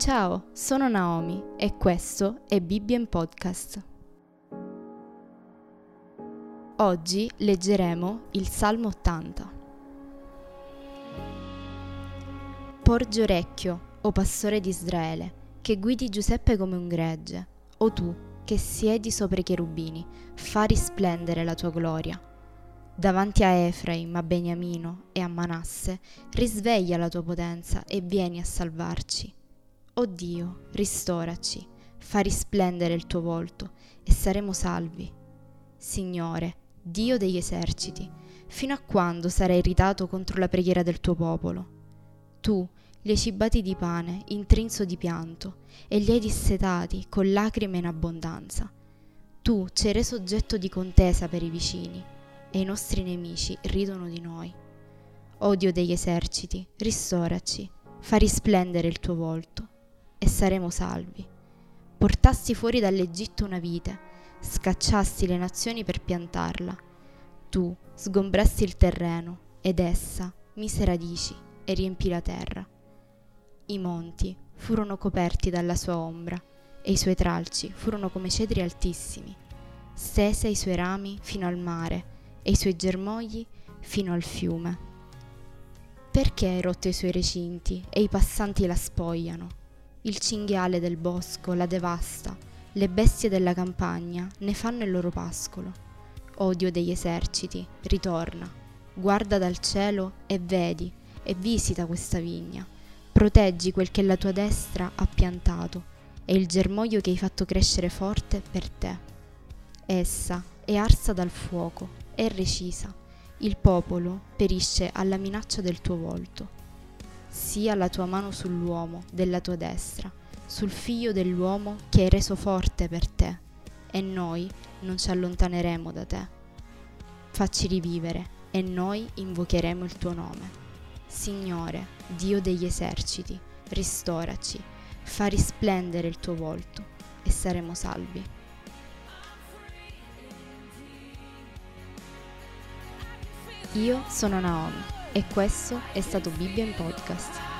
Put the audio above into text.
Ciao, sono Naomi e questo è Bibbia Podcast. Oggi leggeremo il Salmo 80. Porgi orecchio, o pastore di Israele, che guidi Giuseppe come un gregge, o tu, che siedi sopra i cherubini, fa risplendere la tua gloria. Davanti a Efraim, a Beniamino e a Manasse, risveglia la tua potenza e vieni a salvarci. O Dio, ristoraci, fa risplendere il tuo volto e saremo salvi. Signore, Dio degli eserciti, fino a quando sarai irritato contro la preghiera del tuo popolo? Tu li hai cibati di pane, intrinso di pianto, e li hai dissetati con lacrime in abbondanza. Tu ci hai reso oggetto di contesa per i vicini, e i nostri nemici ridono di noi. O Dio degli eserciti, ristoraci, fa risplendere il tuo volto e saremo salvi. Portasti fuori dall'Egitto una vite, scacciasti le nazioni per piantarla. Tu sgombrasti il terreno ed essa mise radici e riempì la terra. I monti furono coperti dalla sua ombra e i suoi tralci furono come cedri altissimi. Stese i suoi rami fino al mare e i suoi germogli fino al fiume. Perché hai rotto i suoi recinti e i passanti la spogliano? Il cinghiale del bosco la devasta, le bestie della campagna ne fanno il loro pascolo. Odio degli eserciti, ritorna, guarda dal cielo e vedi e visita questa vigna. Proteggi quel che la tua destra ha piantato e il germoglio che hai fatto crescere forte per te. Essa è arsa dal fuoco, è recisa. Il popolo perisce alla minaccia del tuo volto sia la tua mano sull'uomo della tua destra, sul figlio dell'uomo che hai reso forte per te, e noi non ci allontaneremo da te. Facci rivivere, e noi invocheremo il tuo nome. Signore, Dio degli eserciti, ristoraci, fa risplendere il tuo volto, e saremo salvi. Io sono Naomi e questo è stato Bibbia in Podcast.